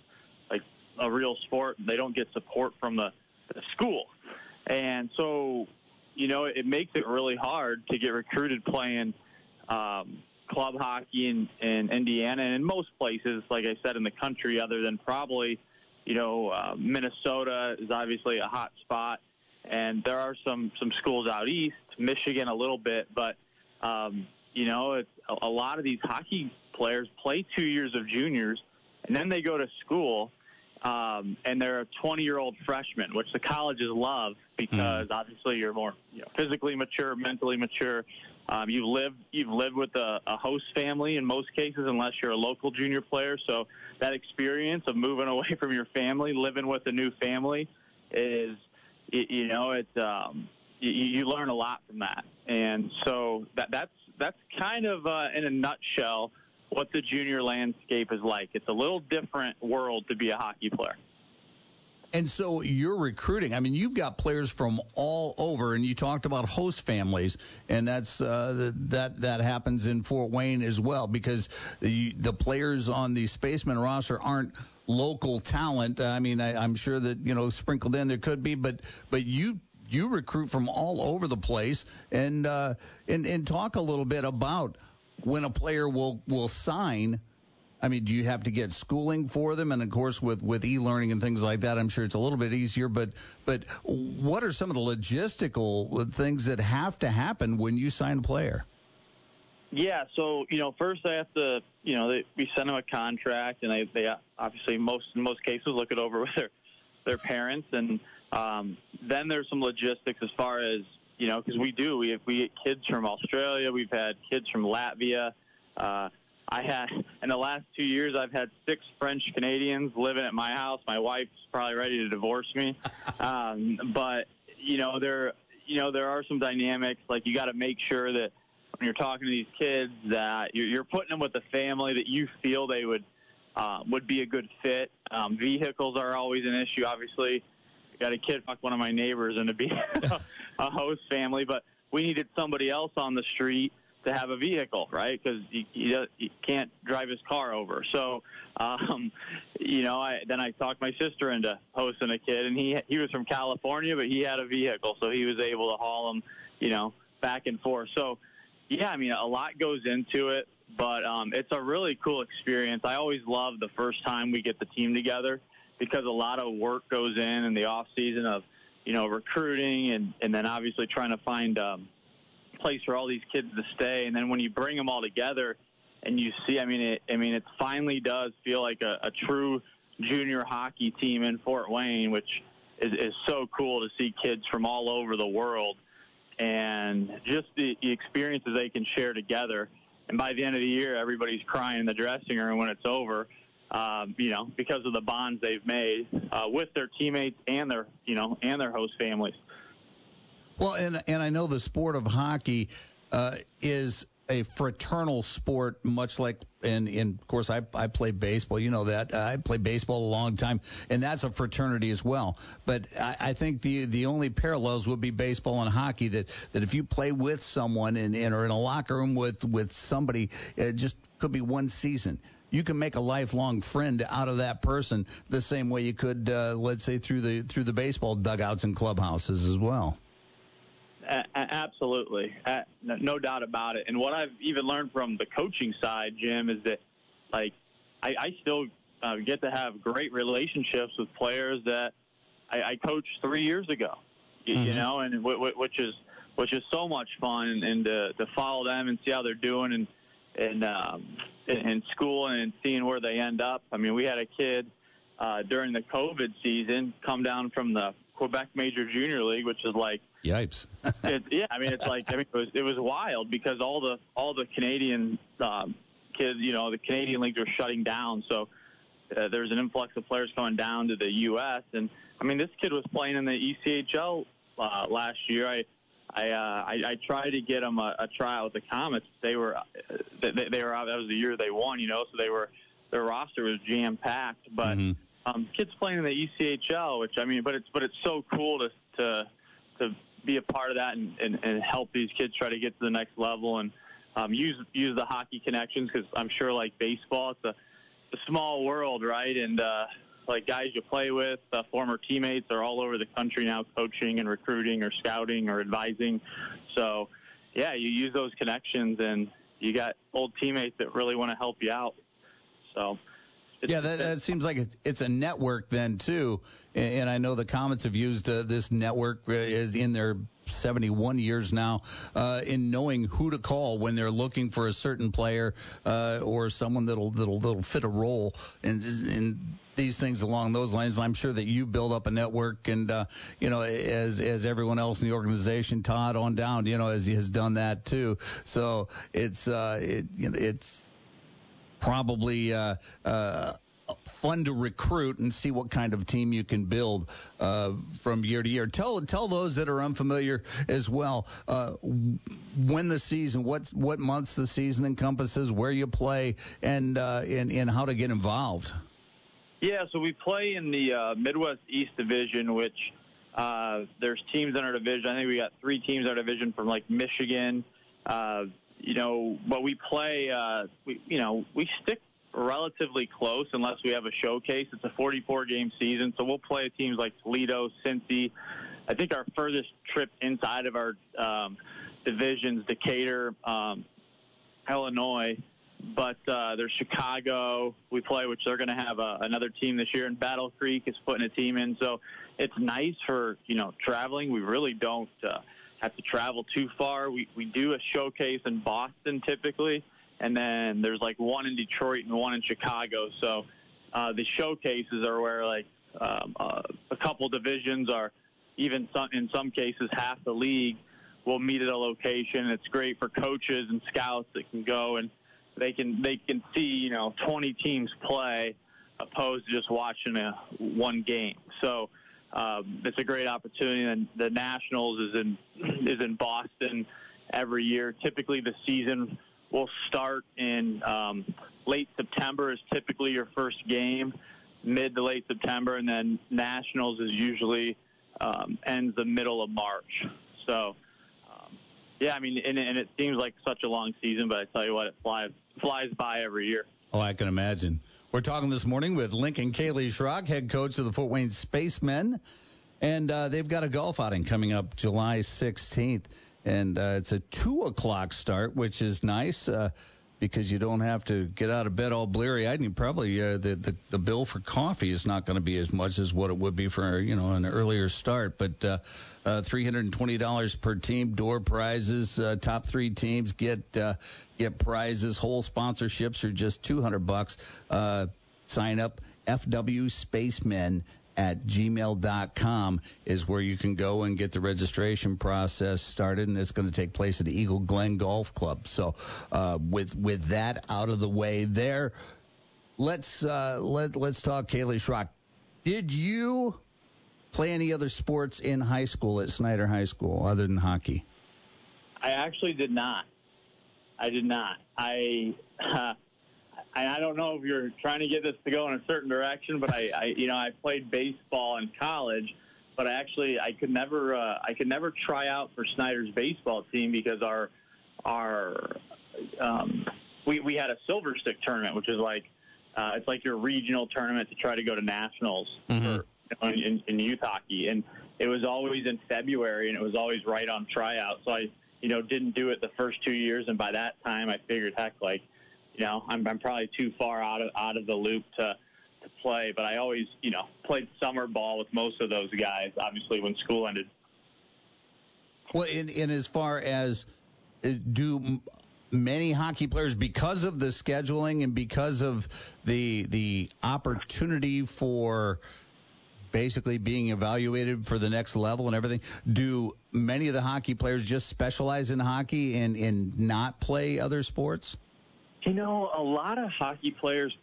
like a real sport. They don't get support from the, the school, and so you know it makes it really hard to get recruited playing um, club hockey in, in Indiana and in most places, like I said, in the country, other than probably you know uh, Minnesota is obviously a hot spot, and there are some some schools out east, Michigan a little bit, but um, you know, it's a, a lot of these hockey players play two years of juniors, and then they go to school, um, and they're a 20-year-old freshman, which the colleges love because mm. obviously you're more you know, physically mature, mentally mature. Um, you've lived you've lived with a, a host family in most cases, unless you're a local junior player. So that experience of moving away from your family, living with a new family, is you know it's um, you, you learn a lot from that, and so that that's that's kind of uh, in a nutshell what the junior landscape is like. It's a little different world to be a hockey player. And so you're recruiting. I mean, you've got players from all over, and you talked about host families, and that's uh, that that happens in Fort Wayne as well because the the players on the Spaceman roster aren't local talent. I mean, I, I'm sure that you know sprinkled in there could be, but but you you recruit from all over the place, and uh, and and talk a little bit about when a player will will sign. I mean, do you have to get schooling for them? And of course, with with e-learning and things like that, I'm sure it's a little bit easier. But but what are some of the logistical things that have to happen when you sign a player? Yeah, so you know, first I have to, you know, they, we send them a contract, and they they obviously most in most cases look it over with their their parents, and um, then there's some logistics as far as you know, because we do we we get kids from Australia, we've had kids from Latvia. Uh, I had in the last two years, I've had six French Canadians living at my house. My wife's probably ready to divorce me, um, but you know there, you know there are some dynamics. Like you got to make sure that when you're talking to these kids, that you're, you're putting them with a family that you feel they would uh, would be a good fit. Um, vehicles are always an issue. Obviously, got a kid fuck one of my neighbors and to be a host family, but we needed somebody else on the street to have a vehicle, right? Because he, he, he can't drive his car over. So, um, you know, I then I talked my sister into hosting a kid, and he he was from California, but he had a vehicle, so he was able to haul him, you know, back and forth. So, yeah, I mean, a lot goes into it, but um, it's a really cool experience. I always love the first time we get the team together because a lot of work goes in in the off season of, you know, recruiting and and then obviously trying to find. Um, place for all these kids to stay. And then when you bring them all together and you see, I mean, it, I mean, it finally does feel like a, a true junior hockey team in Fort Wayne, which is, is so cool to see kids from all over the world and just the, the experiences they can share together. And by the end of the year, everybody's crying in the dressing room when it's over. Um, you know, because of the bonds they've made uh, with their teammates and their, you know, and their host families. Well, and and I know the sport of hockey uh, is a fraternal sport, much like, and, and of course, I, I play baseball. You know that. I played baseball a long time, and that's a fraternity as well. But I, I think the the only parallels would be baseball and hockey. That that if you play with someone and, and are in a locker room with with somebody, it just could be one season. You can make a lifelong friend out of that person the same way you could, uh, let's say, through the through the baseball dugouts and clubhouses as well. A- absolutely, a- no doubt about it. And what I've even learned from the coaching side, Jim, is that like I, I still uh, get to have great relationships with players that I, I coached three years ago. You, Mm-hmm. you know, and w- w- which is which is so much fun, and, and to, to follow them and see how they're doing, and and um, in, in school and seeing where they end up. I mean, we had a kid uh, during the COVID season come down from the Quebec Major Junior League, which is like Yipes. it, yeah, I mean, it's like I mean, it was it was wild because all the all the Canadian um, kids, you know, the Canadian leagues are shutting down, so uh, there's an influx of players coming down to the U.S. And I mean, this kid was playing in the ECHL uh, last year. I I, uh, I I tried to get him a, a tryout with the Komets. They were uh, they, they were out. That was the year they won, you know, so they were their roster was jam packed, but. Um, kids playing in the E ECHL, which I mean, but it's but it's so cool to to to be a part of that and, and, and help these kids try to get to the next level and um, use use the hockey connections because I'm sure like baseball, it's a, a small world, right? And uh, like guys you play with, uh, former teammates are all over the country now, coaching and recruiting or scouting or advising. So yeah, you use those connections and you got old teammates that really want to help you out. So. Yeah, that, that seems like it's, it's a network then too, and, I know the Komets have used uh, this network uh, is in their 71 years now uh, in knowing who to call when they're looking for a certain player uh, or someone that'll that'll that'll fit a role and and these things along those lines. And I'm sure that you build up a network, and uh, you know, as as everyone else in the organization, Todd on down, you know, as he has done that too. So it's uh, it you know, it's probably uh, uh, fun to recruit and see what kind of team you can build uh, from year to year. Tell tell those that are unfamiliar as well uh, when the season, what what months the season encompasses, where you play, and uh, and, and how to get involved. Yeah, so we play in the uh, Midwest East Division, which uh, there's teams in our division. I think we got three teams in our division from like Michigan. You know, but we play. Uh, we you know we stick relatively close unless we have a showcase. It's a 44 game season, so we'll play teams like Toledo, Cincy. I think our furthest trip inside of our um, divisions, Decatur, um, Illinois. But uh, there's Chicago we play, which they're going to have a, another team this year, and Battle Creek is putting a team in. So it's nice for you know traveling. We really don't uh, have to travel too far. We we do a showcase in Boston typically, and then there's like one in Detroit and one in Chicago. So uh, the showcases are where like um, uh, a couple divisions are even some, in some cases half the league will meet at a location. It's great for coaches and scouts that can go and they can they can see you know 20 teams play opposed to just watching a one game. So um, it's a great opportunity. And the Nationals is in is in Boston every year. Typically, the season will start in um, late September. Is typically your first game, mid to late September, and then Nationals is usually um, ends the middle of March. So. um, Yeah, I mean, and, and it seems like such a long season, but I tell you what, it flies flies by every year. Oh, I can imagine. We're talking this morning with Lincoln Kaleigh Schrock, head coach of the Fort Wayne Spacemen. And uh, they've got a golf outing coming up July 16th. And uh, it's a 2 o'clock start, which is nice uh, because you don't have to get out of bed all bleary eyed. And probably, uh, the, the, the bill for coffee is not going to be as much as what it would be for, you know, an earlier start. But uh, uh, $320 per team, door prizes, uh, top three teams get uh, get prizes. Whole sponsorships are just 200 bucks. Uh, sign up FW Spacemen at gmail.com is where you can go and get the registration process started and it's going to take place at the Eagle Glen Golf Club. So uh, with with that out of the way there, let's uh, let let's talk Kaleigh Schrock. Did you play any other sports in high school at Snider High School other than hockey? I actually did not. I did not. I uh, and I don't know if you're trying to get this to go in a certain direction, but I, I you know, I played baseball in college, but I actually I could never uh, I could never try out for Snider's baseball team because our our um, we we had a silver stick tournament, which is like uh, it's like your regional tournament to try to go to nationals for, you know, in, in youth hockey, and it was always in February, and it was always right on tryout. So I you know didn't do it the first two years, and by that time I figured heck like you know, I'm, I'm probably too far out of out of the loop to to play. But I always, you know, played summer ball with most of those guys. Obviously, when school ended. Well, in, in as far as uh, do many hockey players because of the scheduling and because of the the opportunity for basically being evaluated for the next level and everything do many of the hockey players just specialize in hockey and and not play other sports You know, a lot of hockey players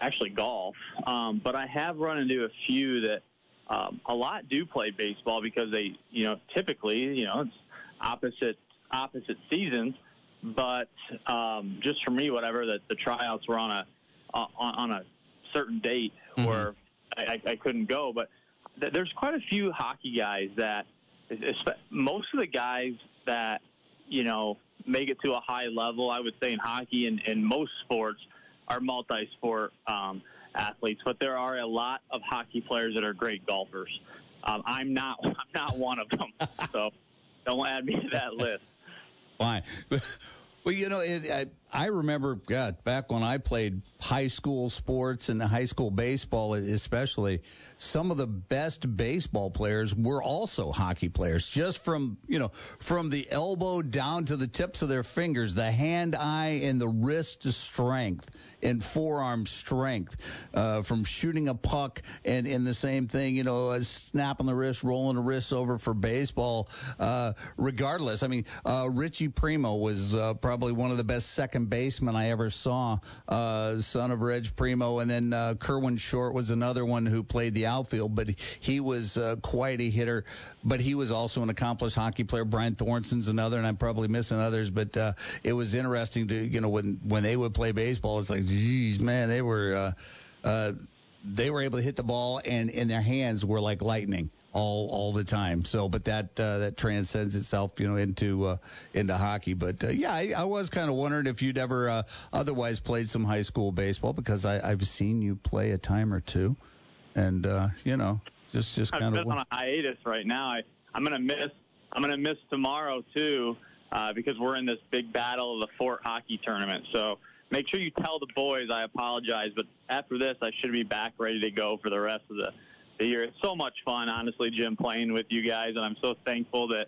actually golf, um, but I have run into a few that um, a lot do play baseball because they, you know, typically, you know, it's opposite opposite seasons. But um, just for me, whatever that the tryouts were on a on, on a certain date where I, I, I couldn't go. But th- there's quite a few hockey guys that most of the guys that you know make it to a high level. I would say in hockey and in most sports are multi-sport um, athletes, but there are a lot of hockey players that are great golfers. Um, I'm not. I'm not one of them. So don't add me to that list. Fine. Well, you know, it, I, I remember, God, back when I played high school sports and high school baseball, especially, some of the best baseball players were also hockey players. Just from, you know, from the elbow down to the tips of their fingers, the hand, eye, and the wrist strength and forearm strength uh, from shooting a puck and, and the same thing, you know, uh, snapping the wrist, rolling the wrist over for baseball. Uh, regardless, I mean, uh, Richie Primeau was uh, probably one of the best second basemen I ever saw, uh, son of Reg Primeau, and then uh, Kerwin Short was another one who played the outfield, but he was uh, quite a hitter. But he was also an accomplished hockey player. Brian Thornson's another, and I'm probably missing others. But uh, it was interesting to you know when when they would play baseball, it's like, geez, man, they were. Uh, uh, they were able to hit the ball and in their hands were like lightning all all the time. So, but that uh, that transcends itself, you know, into uh, into hockey. But uh, yeah, I, I was kind of wondering if you'd ever uh, otherwise played some high school baseball because I, I've seen you play a time or two, and uh, you know, just just kind of. on a hiatus right now. I, I'm gonna miss. I'm gonna miss tomorrow too, uh, because we're in this big battle of the Fort Hockey Tournament. So make sure you tell the boys I apologize, but after this, I should be back ready to go for the rest of the, the year. It's so much fun, honestly, Jim, playing with you guys, and I'm so thankful that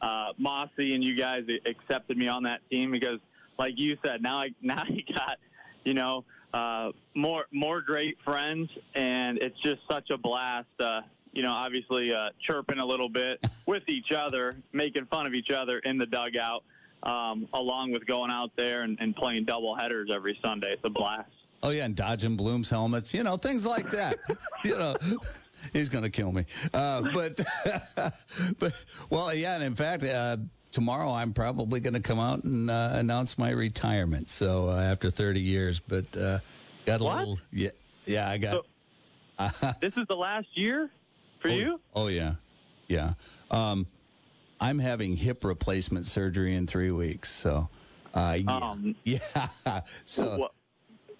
uh, Mossy and you guys accepted me on that team because, like you said, now I now you got, you know, uh, more more great friends, and it's just such a blast. Uh, you know, obviously uh, chirping a little bit with each other, making fun of each other in the dugout. um, along with going out there and, and playing double headers every Sunday. It's a blast. Oh yeah, and dodging Bloom's helmets, you know, things like that. you know, he's gonna kill me. Uh, but, but well, yeah, and in fact, uh, tomorrow I'm probably gonna come out and uh, announce my retirement. So uh, after 30 years, but uh, got a What? little, yeah, yeah, I got. this is the last year for you? Oh yeah, yeah. Um, I'm having hip replacement surgery in three weeks, so. Uh, yeah, Um, yeah. So Well,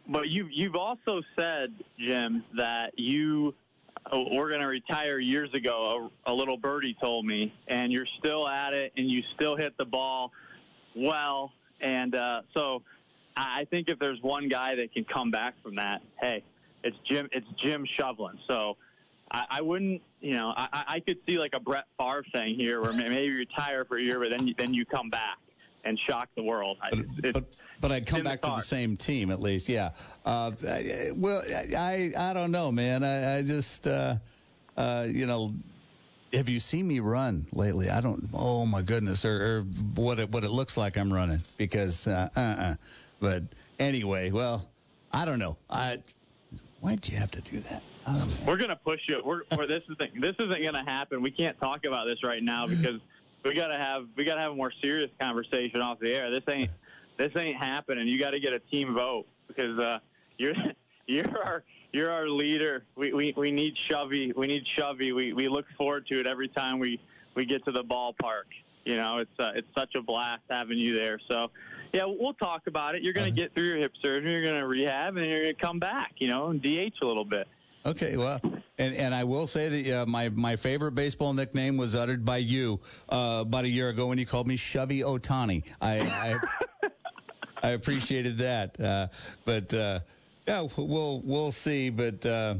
but you you've also said, Jim, that you oh, were going to retire years ago. A, a little birdie told me, and you're still at it, and you still hit the ball well. And uh, so, I think if there's one guy that can come back from that, hey, it's Jim. It's Jim Shovlin. So. I, I wouldn't, you know, I, I- could see like a Brett Favre thing here, where maybe you retire for a year, but then you, then you come back and shock the world. I, it's, but I'd come in the back to the same team at least. Yeah. Uh, well, I I don't know, man. I, I just uh, uh, you know. Have you seen me run lately? I don't. Oh my goodness, or, or what it what it looks like I'm running because uh, uh, uh. But anyway, well, I don't know. I why'd you have to do that? I. We're gonna push you. We're, we're this is this isn't gonna happen. We can't talk about this right now because we gotta have we gotta have a more serious conversation off the air. This ain't this ain't happening. You got to get a team vote because uh, you're you're our you're our leader. We we, we need Shovey. We need Shovey. We we look forward to it every time we we get to the ballpark. You know, it's uh, it's such a blast having you there. So, yeah, we'll talk about it. You're going to get through your hip surgery. You're going to rehab, and you're going to come back. You know, and DH a little bit. Okay, well, and and I will say that uh, my my favorite baseball nickname was uttered by you uh, about a year ago when you called me Shovey Otani. I I, I appreciated that, uh, but uh, yeah, we'll we'll see. But uh,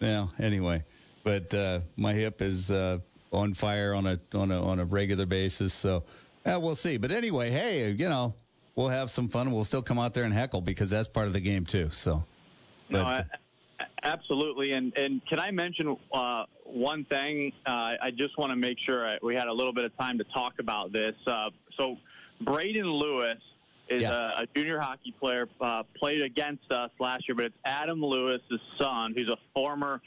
yeah, anyway, but uh, my hip is uh, on fire on a on a on a regular basis, so yeah, we'll see. But anyway, hey, you know, we'll have some fun. We'll still come out there and heckle because that's part of the game too. So. No, But- I, absolutely. And and can I mention uh, one thing? Uh, I just want to make sure I, we had a little bit of time to talk about this. Uh, so Braden Lewis is Yes. a, a junior hockey player. Uh, played against us last year, but it's Adam Lewis's son, who's a former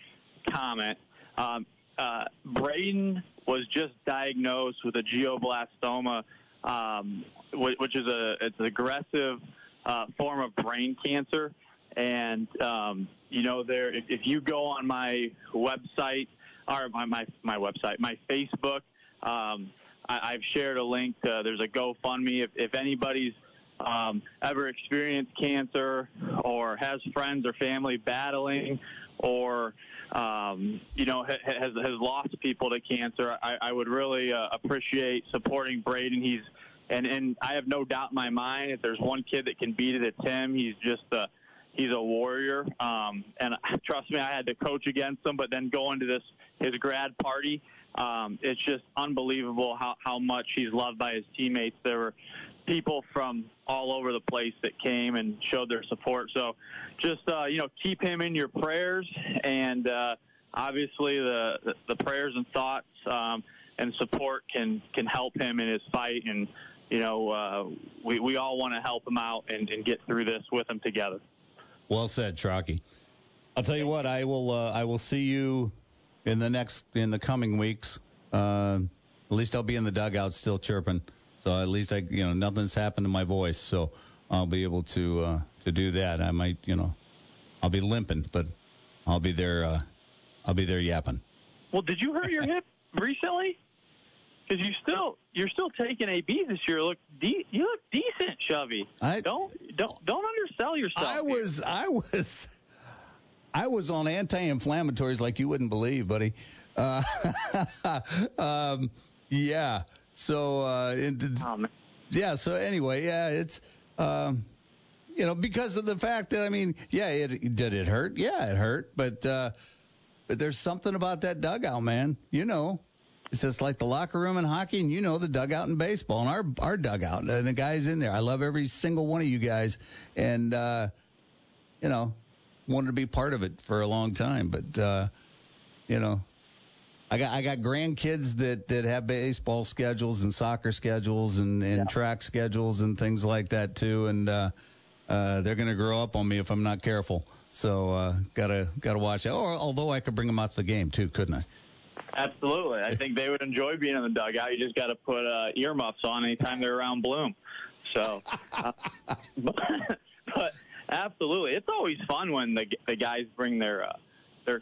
Komet. Um, uh, Braden was just diagnosed with a glioblastoma, um, whi- which is a it's an aggressive uh, form of brain cancer. And um, you know, there if, if you go on my website or my my, my website, my Facebook, um, I, I've shared a link. To, there's a GoFundMe if, if anybody's um, ever experienced cancer or has friends or family battling or um, you know has has lost people to cancer. I, I would really uh, appreciate supporting Braden. He's and and I have no doubt in my mind if there's one kid that can beat it, it's him. He's just a he's a warrior. Um, and trust me, I had to coach against him, but then going to this his grad party, um, it's just unbelievable how how much he's loved by his teammates. There were people from all over the place that came and showed their support. So just uh, you know keep him in your prayers and uh, obviously the, the prayers and thoughts um, and support can can help him in his fight and you know uh, we we all want to help him out and, and get through this with him together. Well said, Trocky. I'll tell you what, I will uh, I will see you in the next in the coming weeks. Uh, at least I'll be in the dugout still chirping. So at least I you know nothing's happened to my voice, so I'll be able to uh, to do that. I might you know I'll be limping, but I'll be there. Uh, I'll be there yapping. Well, did you hurt your hip recently? Because you still you're still taking AB this year. Look, de- you look decent, Chevy. I don't don't don't undersell yourself. I was I was I was on anti-inflammatories like you wouldn't believe, buddy. Uh, um, yeah. So uh, it, yeah. So anyway, yeah, it's um, you know because of the fact that I mean, yeah, it did it hurt? Yeah, it hurt, but uh, but there's something about that dugout, man. You know. It's just like the locker room in hockey, and you know the dugout in baseball, and our our dugout, and the guys in there. I love every single one of you guys, and uh, you know, wanted to be part of it for a long time, but uh, you know, I got I got grandkids that that have baseball schedules and soccer schedules and, and track schedules and things like that too, and uh, uh, they're gonna grow up on me if I'm not careful. So uh, gotta gotta watch out. Or although I could bring them out to the game too, couldn't I? Absolutely. I think they would enjoy being in the dugout. You just got to put uh, earmuffs on anytime they're around Bloom. So, uh, but, but absolutely, it's always fun when the the guys bring their uh, their